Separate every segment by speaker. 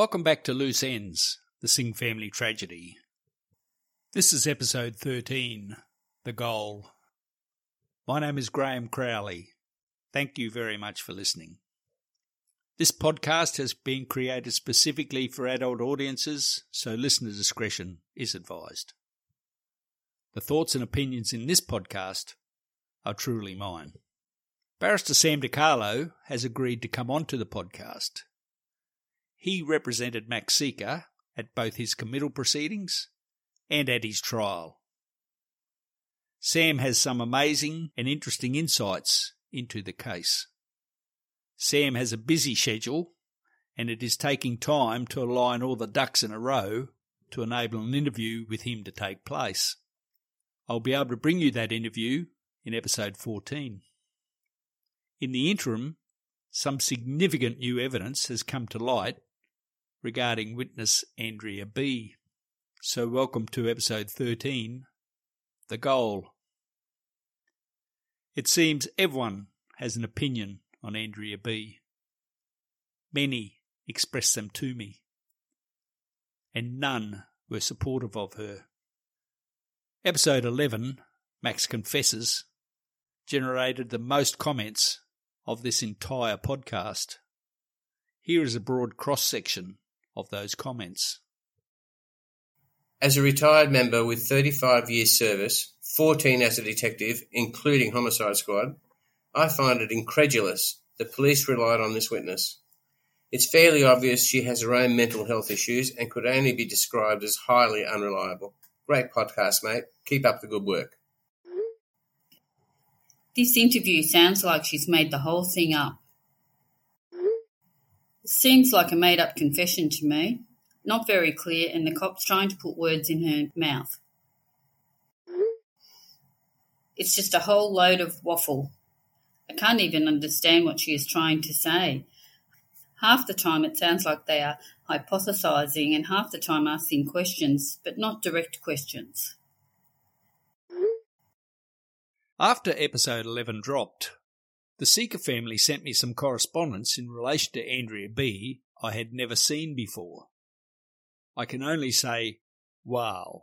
Speaker 1: Welcome back to Loose Ends, the Singh family tragedy. This is episode 13, The Goal. My name is Graeme Crowley. Thank you very much for listening. This podcast has been created specifically for adult audiences, so listener discretion is advised. The thoughts and opinions in this podcast are truly mine. Barrister Sam DiCarlo has agreed to come onto the podcast he represented Max Sica at both his committal proceedings and at his trial. Sam has some amazing and interesting insights into the case. Sam has a busy schedule and it is taking time to align all the ducks in a row to enable an interview with him to take place. I'll be able to bring you that interview in episode 14. In the interim, some significant new evidence has come to light regarding witness Andrea B. So, welcome to episode 13 The Goal. It seems everyone has an opinion on Andrea B. Many expressed them to me, and none were supportive of her. Episode 11, Max Confesses, generated the most comments of this entire podcast. Here is a broad cross section of those comments.
Speaker 2: As a retired member with 35 years service, 14 as a detective, including Homicide Squad, I find it incredulous the police relied on this witness. It's fairly obvious she has her own mental health issues and could only be described as highly unreliable. Great podcast, mate. Keep up the good work.
Speaker 3: This interview sounds like she's made the whole thing up. Seems like a made-up confession to me. Not very clear, and the cop's trying to put words in her mouth. It's just a whole load of waffle. I can't even understand what she is trying to say. Half the time it sounds like they are hypothesizing, and half the time asking questions, but not direct questions.
Speaker 1: After episode 11 dropped, the Sica family sent me some correspondence in relation to Andrea B. I had never seen before. I can only say, wow.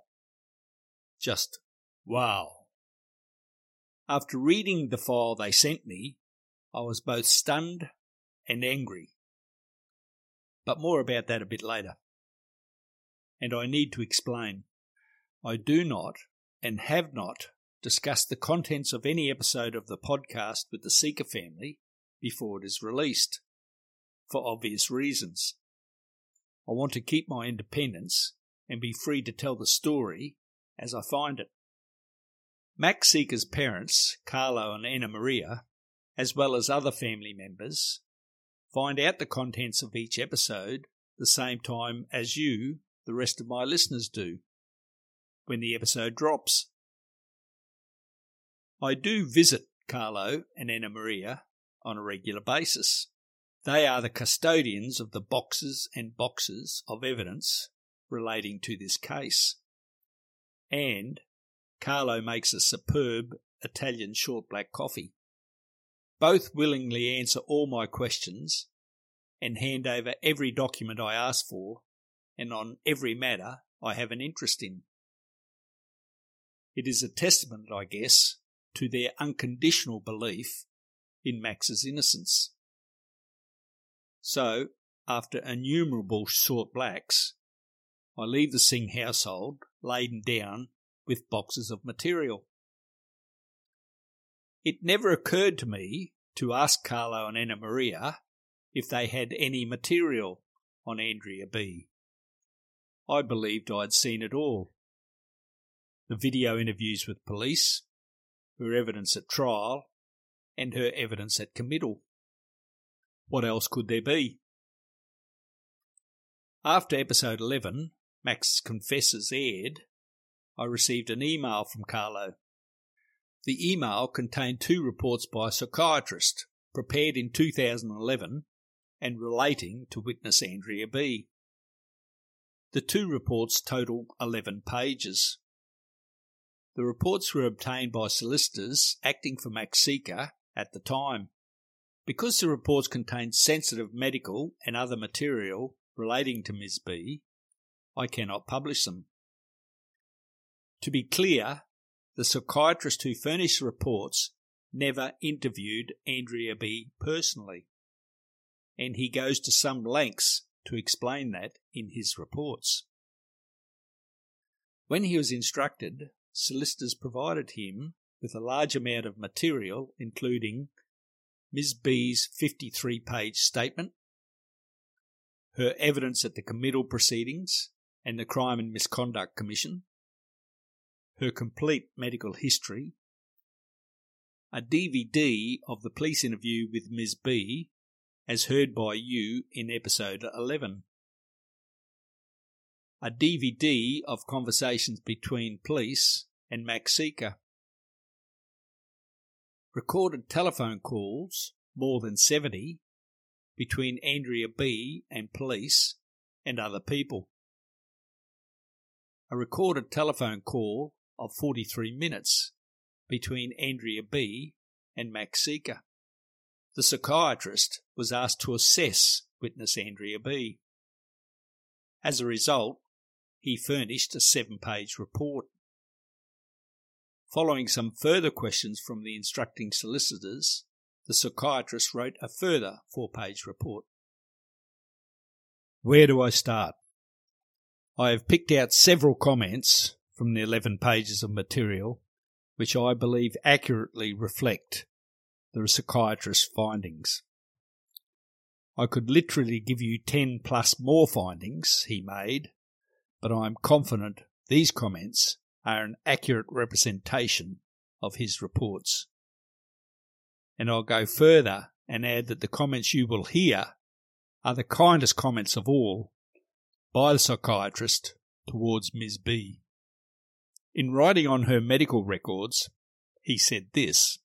Speaker 1: Just wow. After reading the file they sent me, I was both stunned and angry. But more about that a bit later. And I need to explain. I do not and have not discuss the contents of any episode of the podcast with the Sica family before it is released, for obvious reasons. I want to keep my independence and be free to tell the story as I find it. Max Sica's parents, Carlo and Anna Maria, as well as other family members, find out the contents of each episode the same time as you, the rest of my listeners, do, when the episode drops. I do visit Carlo and Anna Maria on a regular basis. They are the custodians of the boxes and boxes of evidence relating to this case. And Carlo makes a superb Italian short black coffee. Both willingly answer all my questions and hand over every document I ask for and on every matter I have an interest in. It is a testament, I guess, to their unconditional belief in Max's innocence. So, after innumerable short blacks, I leave the Singh household laden down with boxes of material. It never occurred to me to ask Carlo and Anna Maria if they had any material on Andrea B. I believed I'd seen it all. The video interviews with police, her evidence at trial, and her evidence at committal. What else could there be? After episode 11, Max Confesses aired, I received an email from Carlo. The email contained two reports by a psychiatrist prepared in 2011 and relating to witness Andrea B. The two reports total 11 pages. The reports were obtained by solicitors acting for Max Sica at the time. Because the reports contained sensitive medical and other material relating to Ms. B, I cannot publish them. To be clear, the psychiatrist who furnished the reports never interviewed Andrea B personally, and he goes to some lengths to explain that in his reports. When he was instructed, solicitors provided him with a large amount of material, including Ms. B's 53 page statement, her evidence at the committal proceedings and the Crime and Misconduct Commission, her complete medical history, a DVD of the police interview with Ms. B, as heard by you in episode 11, a DVD of conversations between police and Max Sica, recorded telephone calls, more than 70, between Andrea B and police and other people. A recorded telephone call of 43 minutes between Andrea B and Max Sica. The psychiatrist was asked to assess witness Andrea B. As a result, he furnished a seven page report. Following some further questions from the instructing solicitors, the psychiatrist wrote a further four page report. Where do I start? I have picked out several comments from the 11 pages of material which I believe accurately reflect the psychiatrist's findings. I could literally give you 10 plus more findings he made, but I am confident these comments are an accurate representation of his reports. And I'll go further and add that the comments you will hear are the kindest comments of all by the psychiatrist towards Ms. B. In writing on her medical records, he said this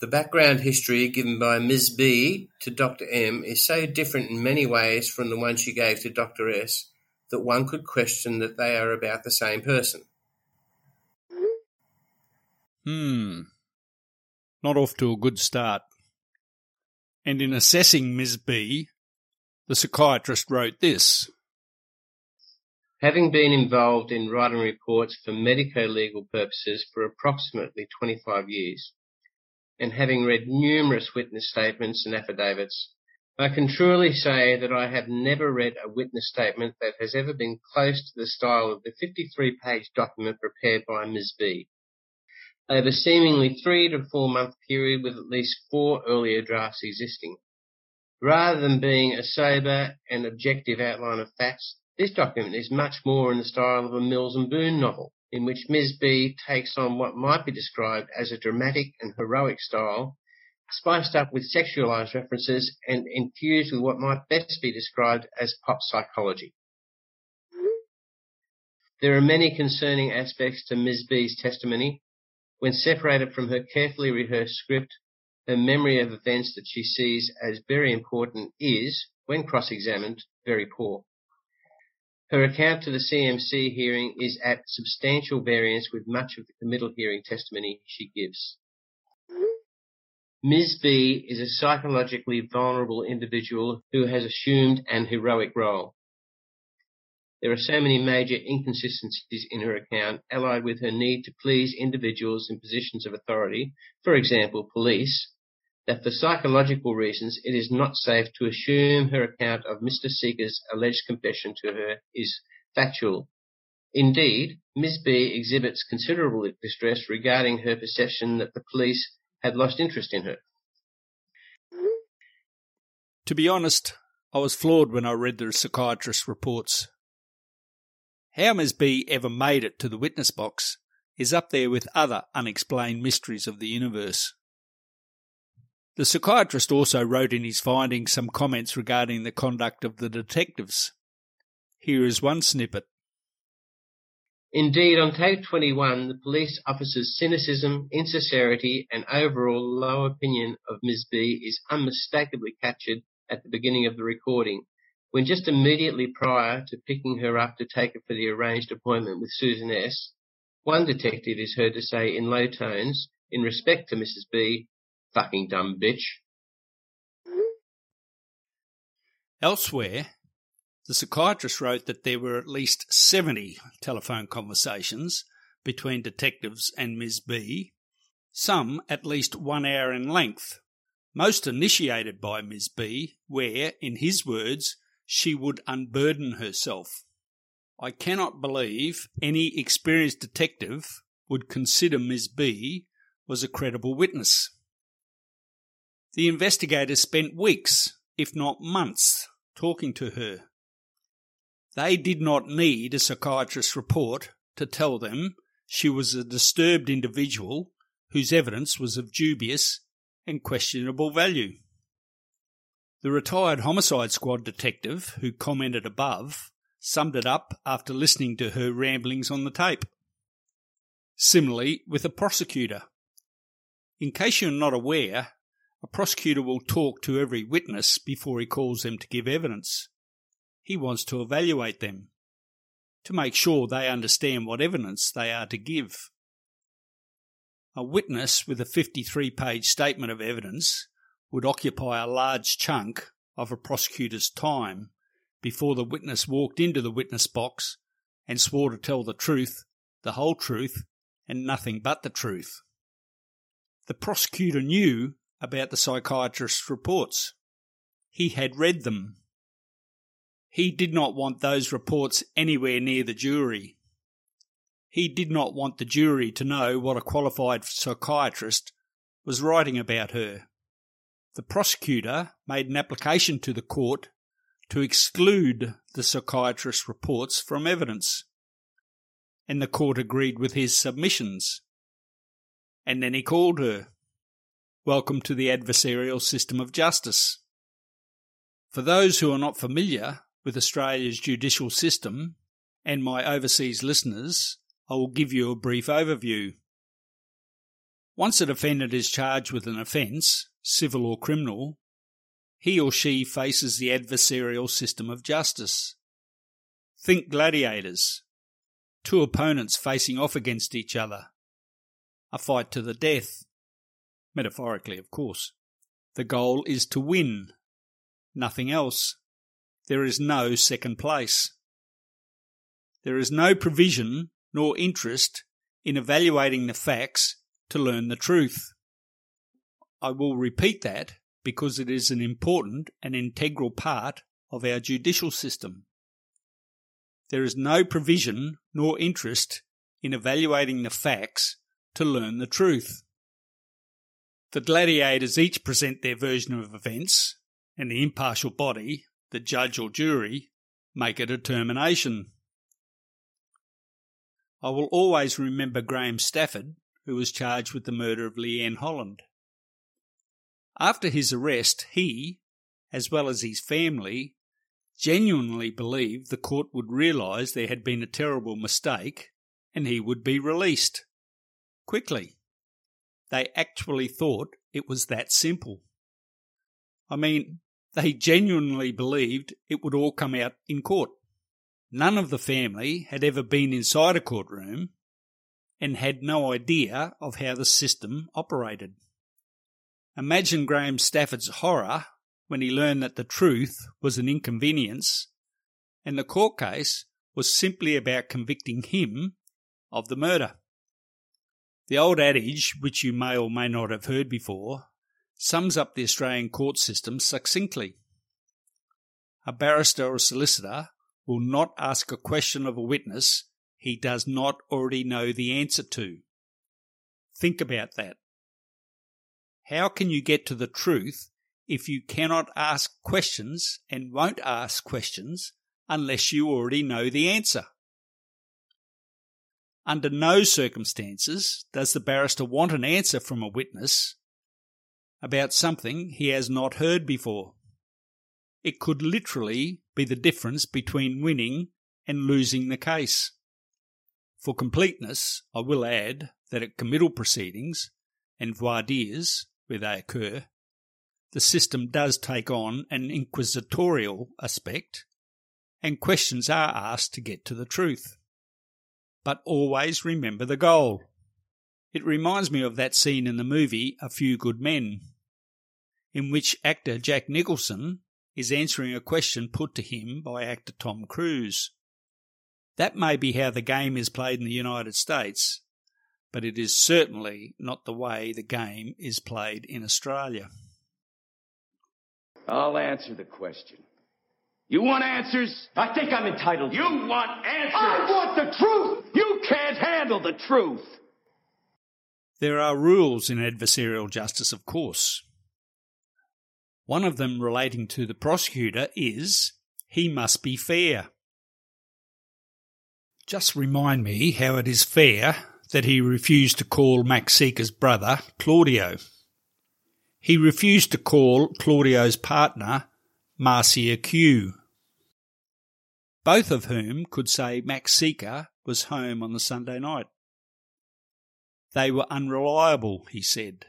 Speaker 2: The background history given by Ms. B to Dr. M is so different in many ways from the one she gave to Dr. S that one could question that they are about the same person.
Speaker 1: Hmm. Not off to a good start. And in assessing Ms. B, the psychiatrist wrote this
Speaker 2: Having been involved in writing reports for medico-legal purposes for approximately 25 years, and having read numerous witness statements and affidavits, I can truly say that I have never read a witness statement that has ever been close to the style of the 53 page document prepared by Ms. B. Over seemingly three to four month period with at least four earlier drafts existing. Rather than being a sober and objective outline of facts, this document is much more in the style of a Mills and Boon novel, in which Ms. B takes on what might be described as a dramatic and heroic style spiced up with sexualized references and infused with what might best be described as pop psychology. There are many concerning aspects to Ms. B's testimony. When separated from her carefully rehearsed script, her memory of events that she sees as very important is, when cross-examined, very poor. Her account to the CMC hearing is at substantial variance with much of the committal hearing testimony she gives. Ms. B is a psychologically vulnerable individual who has assumed an heroic role. There are so many major inconsistencies in her account, allied with her need to please individuals in positions of authority, for example, police, that for psychological reasons it is not safe to assume her account of Mr. Sica's alleged confession to her is factual. Indeed, Ms. B exhibits considerable distress regarding her perception that the police had lost interest in her.
Speaker 1: To be honest, I was floored when I read the psychiatrist's reports. How Ms. B ever made it to the witness box is up there with other unexplained mysteries of the universe. The psychiatrist also wrote in his findings some comments regarding the conduct of the detectives. Here is one snippet.
Speaker 2: Indeed, on tape 21, the police officer's cynicism, insincerity, and overall low opinion of Ms. B is unmistakably captured at the beginning of the recording, when just immediately prior to picking her up to take her for the arranged appointment with Susan S., one detective is heard to say in low tones, in respect to Mrs. B, fucking dumb bitch.
Speaker 1: Elsewhere, the psychiatrist wrote that there were at least 70 telephone conversations between detectives and Ms. B, some at least one hour in length, most initiated by Ms. B, where, in his words, she would unburden herself. I cannot believe any experienced detective would consider Ms. B was a credible witness. The investigators spent weeks, if not months, talking to her. They did not need a psychiatrist's report to tell them she was a disturbed individual whose evidence was of dubious and questionable value. The retired homicide squad detective who commented above summed it up after listening to her ramblings on the tape. Similarly, with a prosecutor. In case you're not aware, a prosecutor will talk to every witness before he calls them to give evidence. He wants to evaluate them, to make sure they understand what evidence they are to give. A witness with a 53 page statement of evidence would occupy a large chunk of a prosecutor's time before the witness walked into the witness box and swore to tell the truth, the whole truth, and nothing but the truth. The prosecutor knew about the psychiatrist's reports. He had read them. He did not want those reports anywhere near the jury. He did not want the jury to know what a qualified psychiatrist was writing about her the prosecutor made an application to the court to exclude the psychiatrist's reports from evidence. And the court agreed with his submissions. And then he called her. Welcome to the adversarial system of justice. For those who are not familiar with Australia's judicial system, and my overseas listeners, I will give you a brief overview. Once a defendant is charged with an offence, civil or criminal, he or she faces the adversarial system of justice. Think gladiators, two opponents facing off against each other, a fight to the death, metaphorically, of course. The goal is to win, nothing else. There is no second place. There is no provision nor interest in evaluating the facts to learn the truth. I will repeat that because it is an important and integral part of our judicial system. There is no provision nor interest in evaluating the facts to learn the truth. The gladiators each present their version of events, and the impartial body, the judge or jury, make a determination. I will always remember Graham Stafford, who was charged with the murder of Leanne Holland. After his arrest, he, as well as his family, genuinely believed the court would realise there had been a terrible mistake and he would be released. Quickly. They actually thought it was that simple. I mean, they genuinely believed it would all come out in court. None of the family had ever been inside a courtroom and had no idea of how the system operated. Imagine Graham Stafford's horror when he learned that the truth was an inconvenience and the court case was simply about convicting him of the murder. The old adage, which you may or may not have heard before, sums up the Australian court system succinctly. A barrister or solicitor will not ask a question of a witness he does not already know the answer to. Think about that. How can you get to the truth if you cannot ask questions and won't ask questions unless you already know the answer? Under no circumstances does the barrister want an answer from a witness about something he has not heard before. It could literally be the difference between winning and losing the case. For completeness, I will add that at committal proceedings and voir dires, where they occur, the system does take on an inquisitorial aspect, and questions are asked to get to the truth. But always remember the goal. It reminds me of that scene in the movie A Few Good Men, in which actor Jack Nicholson is answering a question put to him by actor Tom Cruise. That may be how the game is played in the United States, but it is certainly not the way the game is played in Australia.
Speaker 4: I'll answer the question. You want answers?
Speaker 5: I think I'm entitled.
Speaker 4: You want answers?
Speaker 5: I want the truth!
Speaker 4: You can't handle the truth!
Speaker 1: There are rules in adversarial justice, of course. One of them relating to the prosecutor is he must be fair. Just remind me how it is fair that he refused to call Max Sica's brother, Claudio. He refused to call Claudio's partner, Marcia Q. Both of whom could say Max Sica was home on the Sunday night. They were unreliable, he said.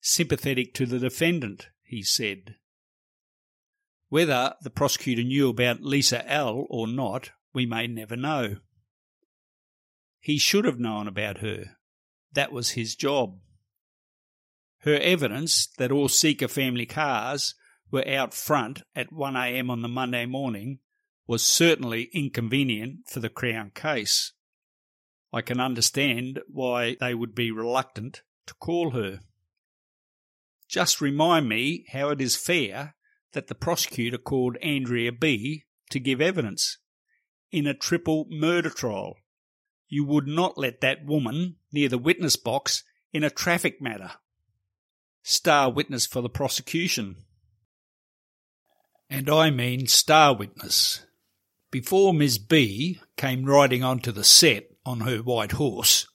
Speaker 1: Sympathetic to the defendant, he said. Whether the prosecutor knew about Lisa L or not, we may never know. He should have known about her. That was his job. Her evidence that all Sica family cars were out front at 1am on the Monday morning was certainly inconvenient for the Crown case. I can understand why they would be reluctant to call her. Just remind me how it is fair that the prosecutor called Andrea B to give evidence in a triple murder trial you would not let that woman near the witness box in a traffic matter. Star witness for the prosecution. And I mean star witness. Before Ms. B came riding onto the set on her white horse,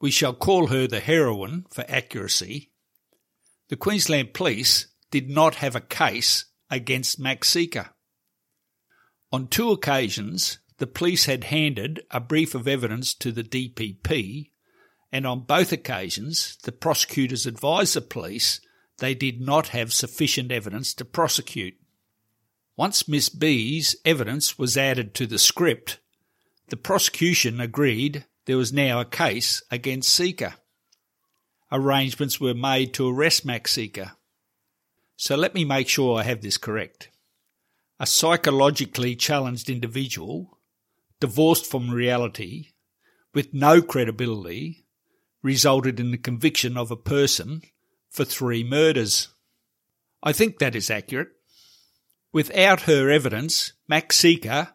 Speaker 1: we shall call her the heroine for accuracy, the Queensland Police did not have a case against Max Sica. On two occasions, the police had handed a brief of evidence to the DPP, and on both occasions the prosecutors advised the police they did not have sufficient evidence to prosecute. Once Miss B's evidence was added to the script, the prosecution agreed there was now a case against Sica. Arrangements were made to arrest Max Sica. So let me make sure I have this correct. A psychologically challenged individual divorced from reality, with no credibility, resulted in the conviction of a person for three murders. I think that is accurate. Without her evidence, Max Sica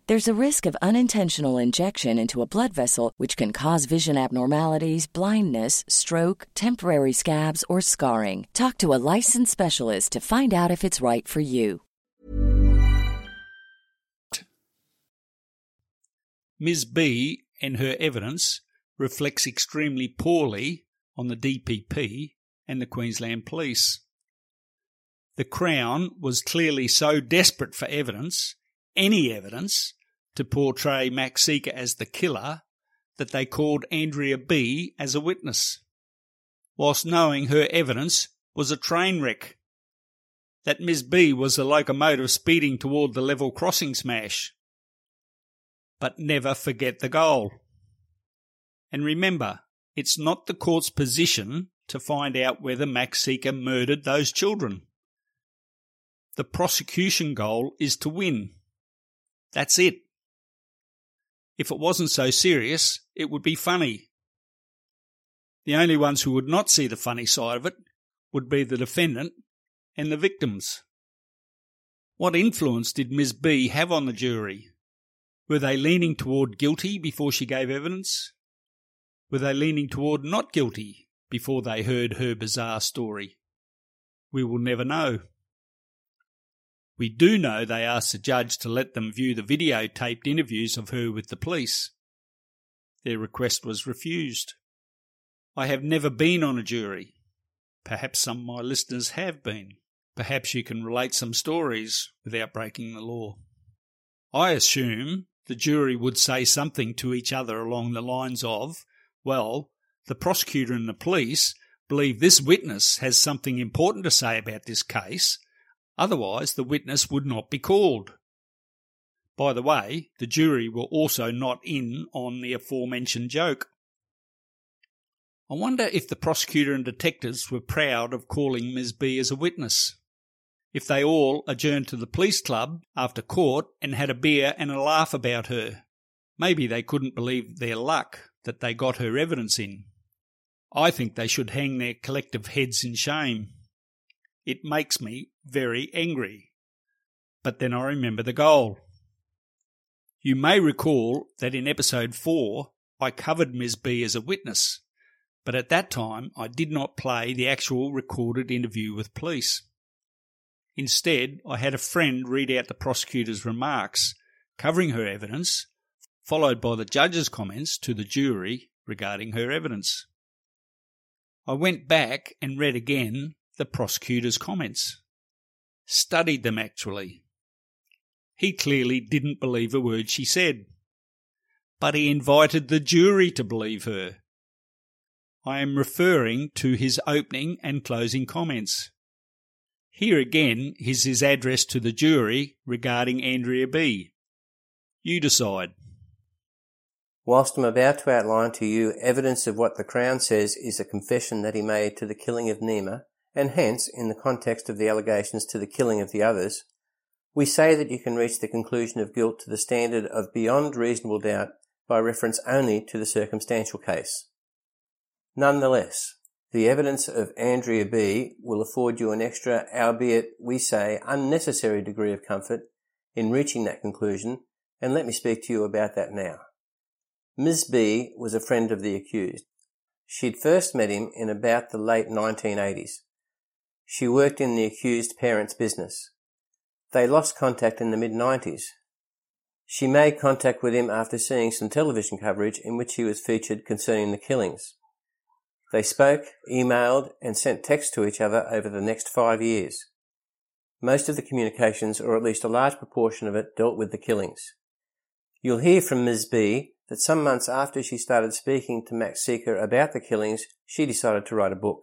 Speaker 6: There's a risk of unintentional injection into a blood vessel, which can cause vision abnormalities, blindness, stroke, temporary scabs, or scarring. Talk to a licensed specialist to find out if it's right for you.
Speaker 1: Ms. B and her evidence reflects extremely poorly on the DPP and the Queensland Police. The Crown was clearly so desperate for evidence, any evidence, to portray Max Sica as the killer that they called Andrea B as a witness, whilst knowing her evidence was a train wreck, that Ms B was a locomotive speeding toward the level crossing smash. But never forget the goal. And remember, it's not the court's position to find out whether Max Sica murdered those children. The prosecution goal is to win. That's it. If it wasn't so serious, it would be funny. The only ones who would not see the funny side of it would be the defendant and the victims. What influence did Ms. B have on the jury? Were they leaning toward guilty before she gave evidence? Were they leaning toward not guilty before they heard her bizarre story? We will never know. We do know they asked the judge to let them view the videotaped interviews of her with the police. Their request was refused. I have never been on a jury. Perhaps some of my listeners have been. Perhaps you can relate some stories without breaking the law. I assume the jury would say something to each other along the lines of, well, the prosecutor and the police believe this witness has something important to say about this case, Otherwise, the witness would not be called. By the way, the jury were also not in on the aforementioned joke. I wonder if the prosecutor and detectives were proud of calling Ms. B as a witness. If they all adjourned to the police club after court and had a beer and a laugh about her. Maybe they couldn't believe their luck that they got her evidence in. I think they should hang their collective heads in shame. It makes me very angry. But then I remember the goal. You may recall that in episode 4 I covered Ms. B as a witness, but at that time I did not play the actual recorded interview with police. Instead, I had a friend read out the prosecutor's remarks covering her evidence, followed by the judge's comments to the jury regarding her evidence. I went back and read again the prosecutor's comments. Studied them, actually. He clearly didn't believe a word she said. But he invited the jury to believe her. I am referring to his opening and closing comments. Here again is his address to the jury regarding Andrea B. You decide.
Speaker 2: Whilst I'm about to outline to you evidence of what the Crown says is a confession that he made to the killing of Nima, and hence, in the context of the allegations to the killing of the others, we say that you can reach the conclusion of guilt to the standard of beyond reasonable doubt by reference only to the circumstantial case. Nonetheless, the evidence of Andrea B will afford you an extra, albeit we say unnecessary degree of comfort in reaching that conclusion, and let me speak to you about that now. Ms. B was a friend of the accused. She'd first met him in about the late 1980s. She worked in the accused parent's business. They lost contact in the mid 90s. She made contact with him after seeing some television coverage in which he was featured concerning the killings. They spoke, emailed, and sent texts to each other over the next five years. Most of the communications, or at least a large proportion of it, dealt with the killings. You'll hear from Ms. B that some months after she started speaking to Max Sica about the killings, she decided to write a book.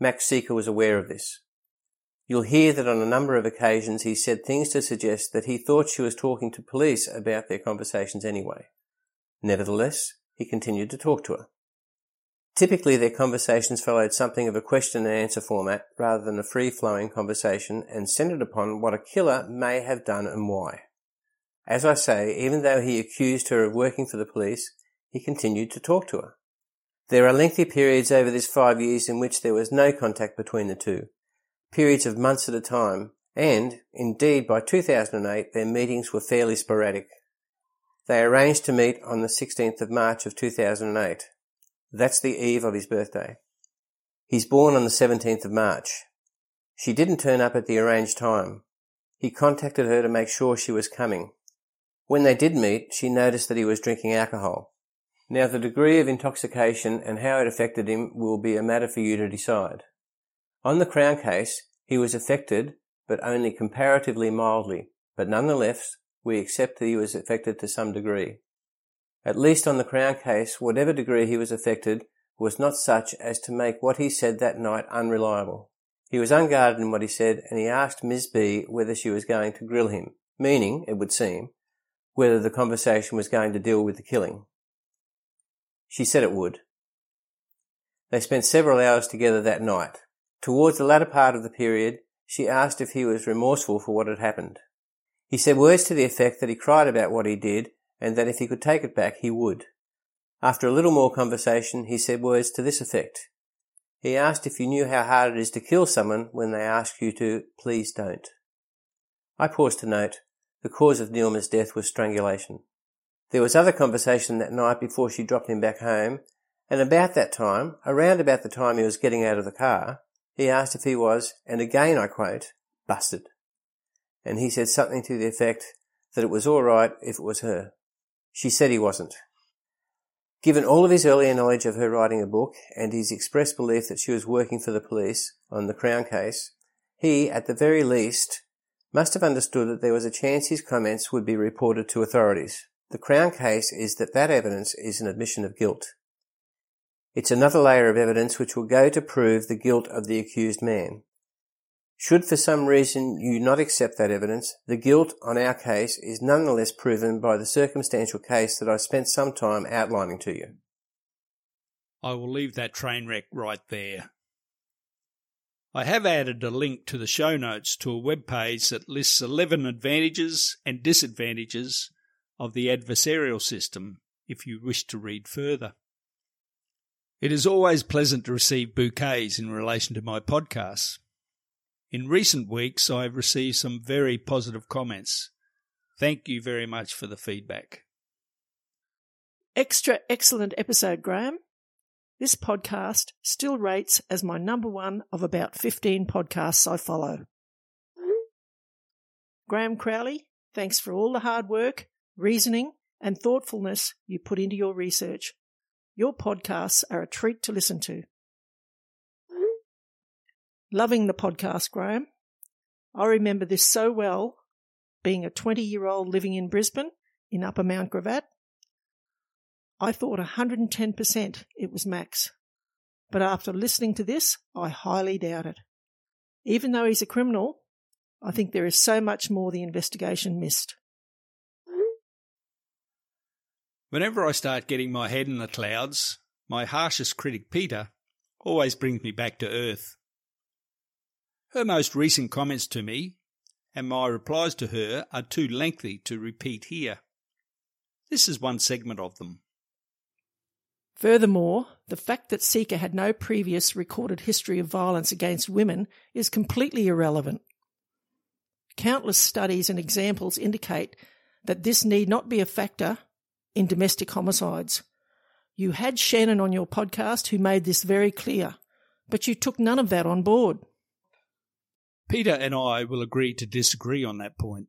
Speaker 2: Max Sica was aware of this. You'll hear that on a number of occasions he said things to suggest that he thought she was talking to police about their conversations anyway. Nevertheless, he continued to talk to her. Typically, their conversations followed something of a question and answer format rather than a free flowing conversation and centered upon what a killer may have done and why. As I say, even though he accused her of working for the police, he continued to talk to her. There are lengthy periods over this five years in which there was no contact between the two, periods of months at a time, and, indeed, by 2008 their meetings were fairly sporadic. They arranged to meet on the 16th of March of 2008. That's the eve of his birthday. He's born on the 17th of March. She didn't turn up at the arranged time. He contacted her to make sure she was coming. When they did meet, she noticed that he was drinking alcohol. Now, the degree of intoxication and how it affected him will be a matter for you to decide. On the Crown case, he was affected, but only comparatively mildly, but nonetheless, we accept that he was affected to some degree. At least on the Crown case, whatever degree he was affected was not such as to make what he said that night unreliable. He was unguarded in what he said, and he asked Ms. B whether she was going to grill him, meaning, it would seem, whether the conversation was going to deal with the killing. She said it would. They spent several hours together that night. Towards the latter part of the period, she asked if he was remorseful for what had happened. He said words to the effect that he cried about what he did and that if he could take it back, he would. After a little more conversation, he said words to this effect. He asked if you knew how hard it is to kill someone when they ask you to, please don't. I paused to note the cause of Neelma's death was strangulation. There was other conversation that night before she dropped him back home, and about that time, around about the time he was getting out of the car, he asked if he was, and again I quote, busted. And he said something to the effect that it was all right if it was her. She said he wasn't. Given all of his earlier knowledge of her writing a book and his expressed belief that she was working for the police on the Crown case, he, at the very least, must have understood that there was a chance his comments would be reported to authorities. The Crown case is that that evidence is an admission of guilt. It's another layer of evidence which will go to prove the guilt of the accused man. Should for some reason you not accept that evidence, the guilt on our case is nonetheless proven by the circumstantial case that I spent some time outlining to you.
Speaker 1: I will leave that train wreck right there. I have added a link to the show notes to a web page that lists 11 advantages and disadvantages of the adversarial system if you wish to read further. It is always pleasant to receive bouquets in relation to my podcasts. In recent weeks, I have received some very positive comments. Thank you very much for the feedback.
Speaker 7: Extra excellent episode, Graeme. This podcast still rates as my number one of about 15 podcasts I follow. Graeme Crowley, thanks for all the hard work, reasoning, and thoughtfulness you put into your research. Your podcasts are a treat to listen to. Loving the podcast, Graeme. I remember this so well, being a 20 year old living in Brisbane in Upper Mount Gravatt. I thought 110% it was Max. But after listening to this, I highly doubt it. Even though he's a criminal, I think there is so much more the investigation missed.
Speaker 1: Whenever I start getting my head in the clouds, my harshest critic, Peita, always brings me back to earth. Her most recent comments to me and my replies to her are too lengthy to repeat here. This is one segment of them.
Speaker 7: Furthermore, the fact that Sica had no previous recorded history of violence against women is completely irrelevant. Countless studies and examples indicate that this need not be a factor in domestic homicides. You had Shannon on your podcast who made this very clear, but you took none of that on board.
Speaker 1: Peita and I will agree to disagree on that point.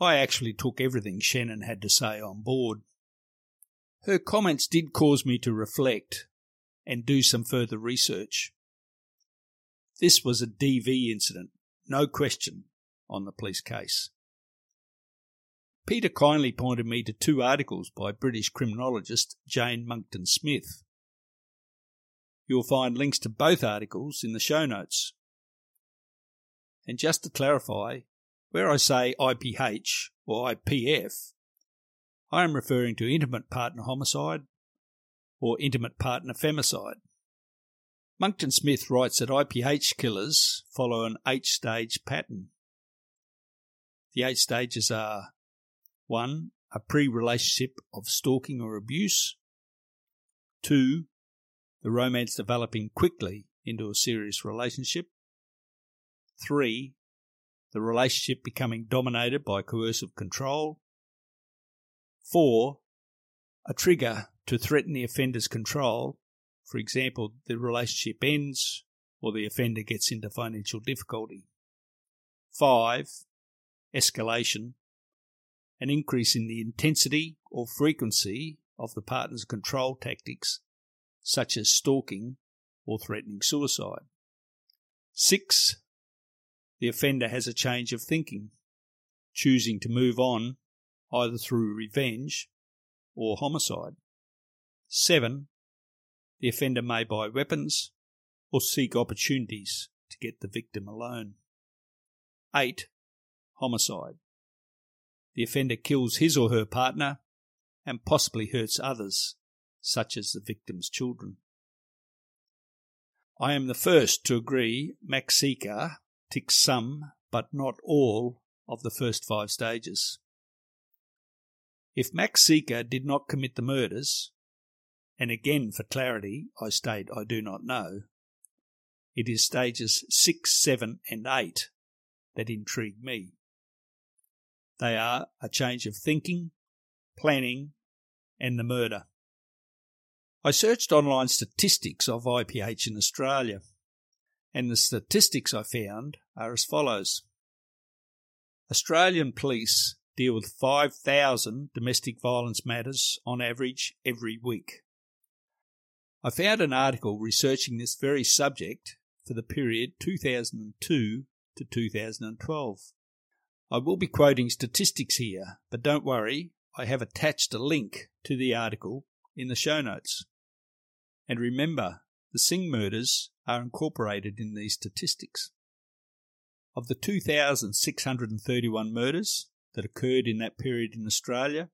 Speaker 1: I actually took everything Shannon had to say on board. Her comments did cause me to reflect and do some further research. This was a DV incident, no question, on the police case. Peita kindly pointed me to two articles by British criminologist Jane Monckton Smith. You'll find links to both articles in the show notes. And just to clarify, where I say IPH or IPF, I am referring to intimate partner homicide or intimate partner femicide. Monckton Smith writes that IPH killers follow an eight stage pattern. The eight stages are 1. A pre relationship of stalking or abuse. 2. The romance developing quickly into a serious relationship. Three, the relationship becoming dominated by coercive control. 4. A trigger to threaten the offender's control. For example, the relationship ends or the offender gets into financial difficulty. 5. Escalation. An increase in the intensity or frequency of the partner's control tactics, such as stalking or threatening suicide. 6. The offender has a change of thinking, choosing to move on either through revenge or homicide. 7. The offender may buy weapons or seek opportunities to get the victim alone. 8. Homicide. The offender kills his or her partner and possibly hurts others, such as the victim's children. I am the first to agree Max Sica ticks some, but not all, of the first five stages. If Max Sica did not commit the murders, and again for clarity I state I do not know, it is stages 6, 7, and 8 that intrigue me. They are a change of thinking, planning, and the murder. I searched online statistics of IPH in Australia, and the statistics I found are as follows Australian police deal with 5,000 domestic violence matters on average every week. I found an article researching this very subject for the period 2002 to 2012. I will be quoting statistics here, but don't worry, I have attached a link to the article in the show notes. And remember, the Singh murders are incorporated in these statistics. Of the 2,631 murders that occurred in that period in Australia,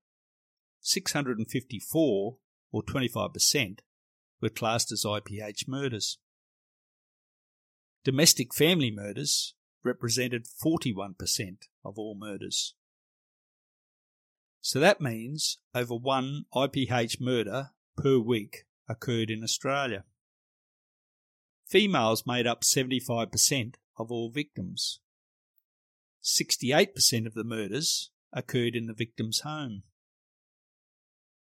Speaker 1: 654, or 25%, were classed as IPH murders. Domestic family murders represented 41% of all murders. So that means over one IPH murder per week occurred in Australia. Females made up 75% of all victims. 68% of the murders occurred in the victim's home.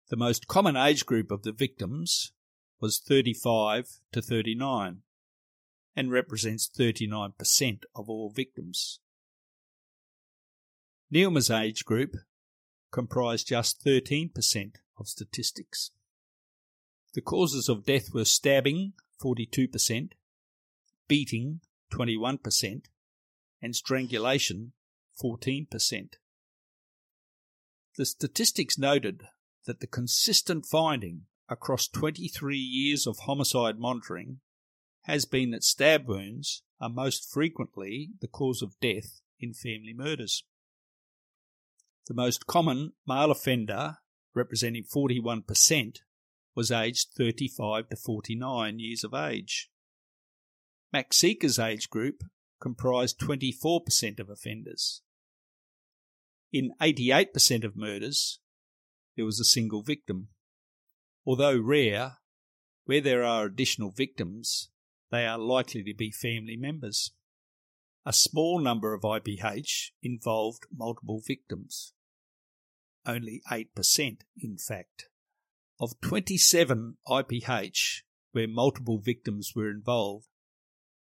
Speaker 1: The most common age group of the victims was 35 to 39 and represents 39% of all victims. Neelma's age group comprised just 13% of statistics. The causes of death were stabbing 42%, beating 21%, and strangulation 14%. The statistics noted that the consistent finding across 23 years of homicide monitoring has been that stab wounds are most frequently the cause of death in family murders. The most common male offender, representing 41%, was aged 35 to 49 years of age. Max Sica's age group comprised 24% of offenders. In 88% of murders, there was a single victim. Although rare, where there are additional victims, they are likely to be family members. A small number of IPH involved multiple victims. Only 8%, in fact. Of 27 IPH where multiple victims were involved,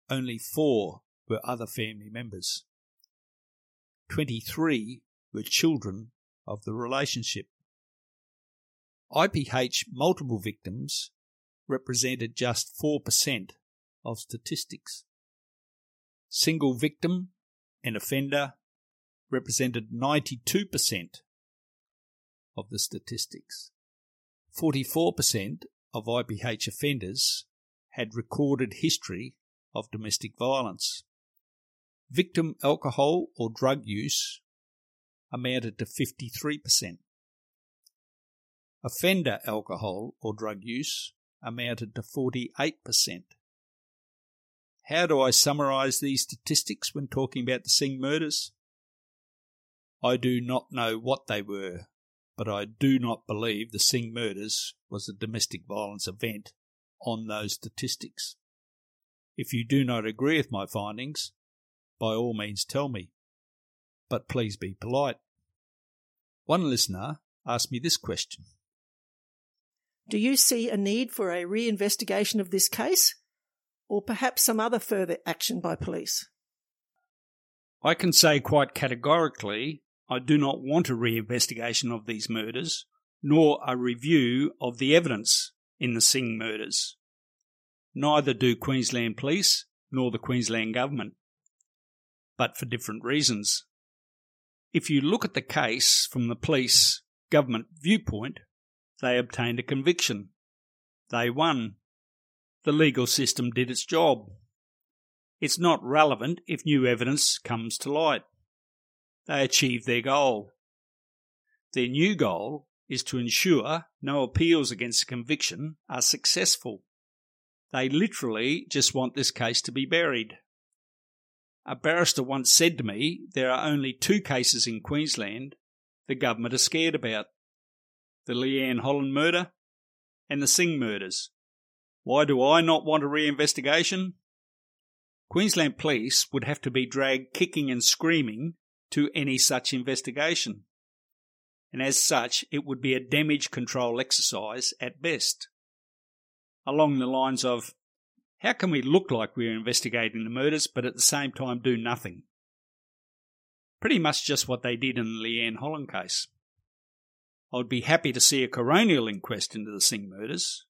Speaker 1: only four were other family members. 23 were children of the relationship. IPH multiple victims represented just 4% of statistics. Single victim and offender represented 92% of the statistics. 44% of IPH offenders had recorded history of domestic violence. Victim alcohol or drug use amounted to 53%. Offender alcohol or drug use amounted to 48%. How do I summarise these statistics when talking about the Singh murders? I do not know what they were, but I do not believe the Singh murders was a domestic violence event on those statistics. If you do not agree with my findings, by all means tell me. but please be polite. One listener asked me this question
Speaker 7: Do you see a need for a re-investigation of this case, or perhaps some other further action by police?
Speaker 1: I can say quite categorically I do not want a re-investigation of these murders, nor a review of the evidence in the Singh murders. Neither do Queensland Police nor the Queensland Government, but for different reasons. If you look at the case from the police government viewpoint, they obtained a conviction. They won. The legal system did its job. It's not relevant if new evidence comes to light. They achieve their goal. Their new goal is to ensure no appeals against a conviction are successful. They literally just want this case to be buried. A barrister once said to me there are only two cases in Queensland the government are scared about the Leanne Holland murder and the Singh murders. Why do I not want a re-investigation? Queensland Police would have to be dragged kicking and screaming to any such investigation. And as such, it would be a damage control exercise at best. Along the lines of, how can we look like we're investigating the murders but at the same time do nothing? Pretty much just what they did in the Leanne Holland case. I would be happy to see a coronial inquest into the Singh murders.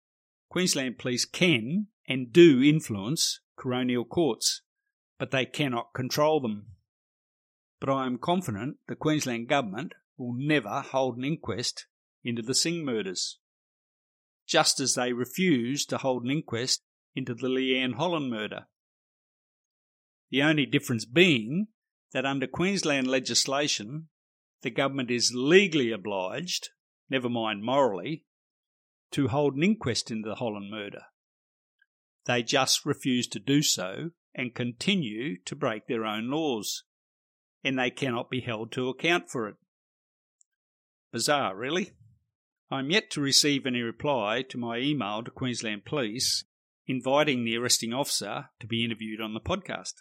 Speaker 1: Queensland Police can and do influence coronial courts, but they cannot control them. But I am confident the Queensland Government will never hold an inquest into the Singh murders, just as they refused to hold an inquest into the Leanne Holland murder. The only difference being that under Queensland legislation, the government is legally obliged, never mind morally, to hold an inquest into the Holland murder. They just refuse to do so and continue to break their own laws, and they cannot be held to account for it. Bizarre, really. I'm yet to receive any reply to my email to Queensland Police inviting the arresting officer to be interviewed on the podcast.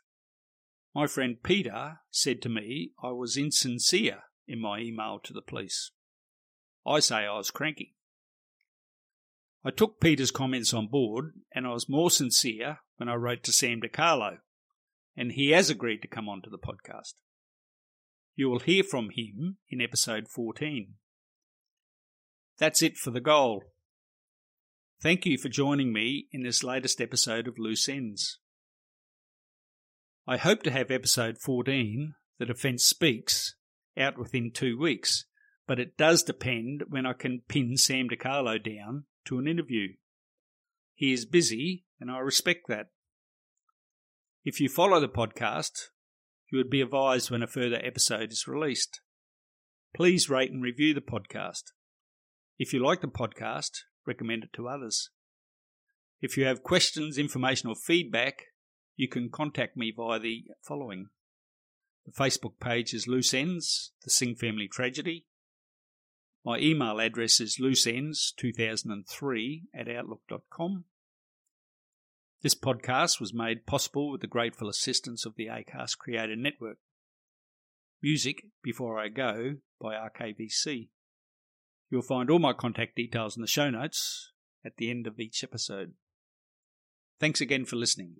Speaker 1: My friend Peter said to me I was insincere in my email to the police. I say I was cranky. I took Peter's comments on board, and I was more sincere when I wrote to Sam DiCarlo, and he has agreed to come onto the podcast. You will hear from him in episode 14. That's it for the goal. Thank you for joining me in this latest episode of Loose Ends. I hope to have episode 14, The Defence Speaks, out within two weeks, but it does depend when I can pin Sam DiCarlo down to an interview. He is busy, and I respect that. If you follow the podcast, you would be advised when a further episode is released. Please rate and review the podcast. If you like the podcast, recommend it to others. If you have questions, information, or feedback, you can contact me via the following. The Facebook page is Loose Ends, the Singh Family Tragedy. My email address is looseends2003 at outlook.com. This podcast was made possible with the grateful assistance of the ACAST Creator Network. Music Before I Go by RKVC. You'll find all my contact details in the show notes at the end of each episode. Thanks again for listening.